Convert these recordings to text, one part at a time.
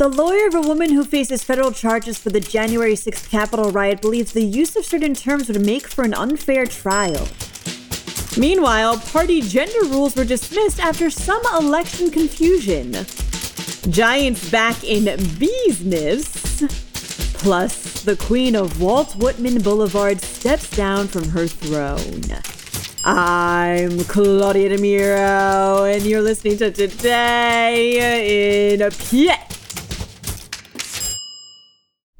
The lawyer of a woman who faces federal charges for the January 6th Capitol riot believes the use of certain terms would make for an unfair trial. Meanwhile, party gender rules were dismissed after some election confusion. Giants back in business. Plus, the queen of Walt Whitman Boulevard steps down from her throne. I'm Claudia DeMiro, and you're listening to Today in PA.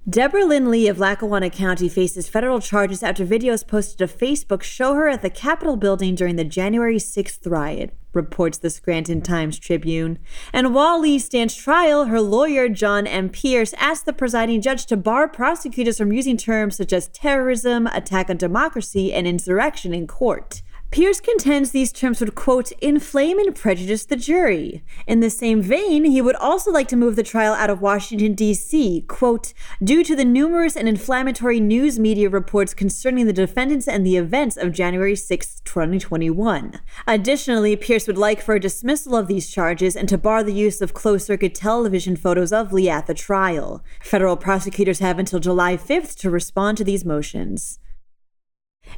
Deborah Lynn Lee of Lackawanna County faces federal charges after videos posted to Facebook show her at the Capitol building during the January 6th riot, reports the Scranton Times Tribune. And while Lee stands trial, her lawyer, John M. Pierce, asked the presiding judge to bar prosecutors from using terms such as terrorism, attack on democracy, and insurrection in court. Pierce contends these terms would, quote, inflame and prejudice the jury. In the same vein, he would also like to move the trial out of Washington, D.C., quote, due to the numerous and inflammatory news media reports concerning the defendants and the events of January 6, 2021. Additionally, Pierce would like for a dismissal of these charges and to bar the use of closed circuit television photos of Lee at the trial. Federal prosecutors have until July 5th to respond to these motions.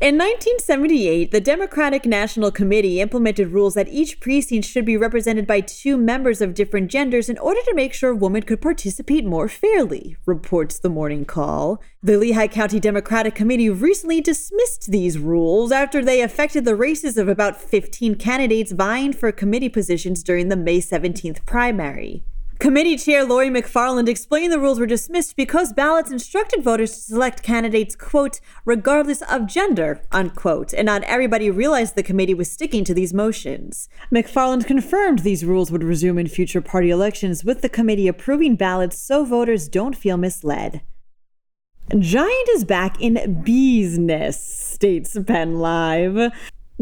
In 1978, the Democratic National Committee implemented rules that each precinct should be represented by two members of different genders in order to make sure women could participate more fairly, reports the Morning Call. The Lehigh County Democratic Committee recently dismissed these rules after they affected the races of about 15 candidates vying for committee positions during the May 17th primary. Committee Chair Lori McFarland explained the rules were dismissed because ballots instructed voters to select candidates, quote, regardless of gender, unquote, and not everybody realized the committee was sticking to these motions. McFarland confirmed these rules would resume in future party elections, with the committee approving ballots so voters don't feel misled. Giant is back in business, states Penn Live.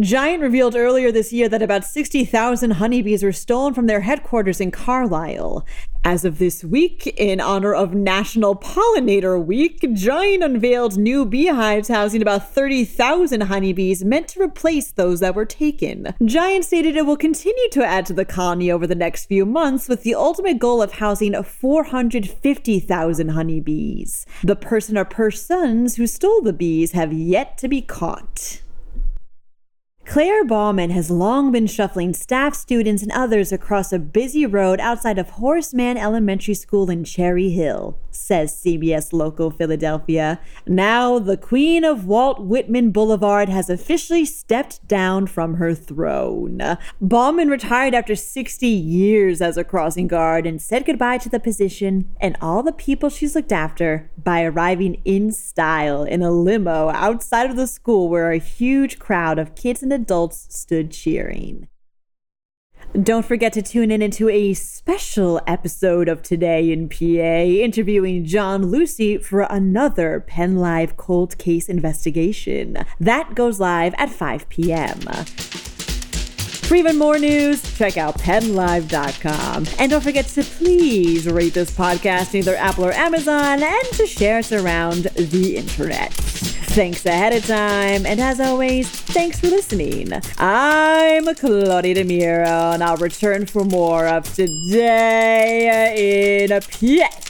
Giant revealed earlier this year that about 60,000 honeybees were stolen from their headquarters in Carlisle. As of this week, in honor of National Pollinator Week, Giant unveiled new beehives housing about 30,000 honeybees meant to replace those that were taken. Giant stated it will continue to add to the colony over the next few months with the ultimate goal of housing 450,000 honeybees. The person or persons who stole the bees have yet to be caught. Claire Bauman has long been shuffling staff, students, and others across a busy road outside of Horace Mann Elementary School in Cherry Hill, says CBS Local Philadelphia. Now, the queen of Walt Whitman Boulevard has officially stepped down from her throne. Bauman retired after 60 years as a crossing guard and said goodbye to the position and all the people she's looked after by arriving in style in a limo outside of the school where a huge crowd of kids and adults stood cheering. Don't forget to tune in into a special episode of Today in PA, interviewing John Lucy for another Penn Live cold case investigation. That goes live at 5 p.m. For even more news, check out pennlive.com. And don't forget to please rate this podcast either Apple or Amazon and to share it around the internet. Thanks ahead of time, and as always, thanks for listening. I'm Claudia DeMiro, and I'll return for more of Today in a PS.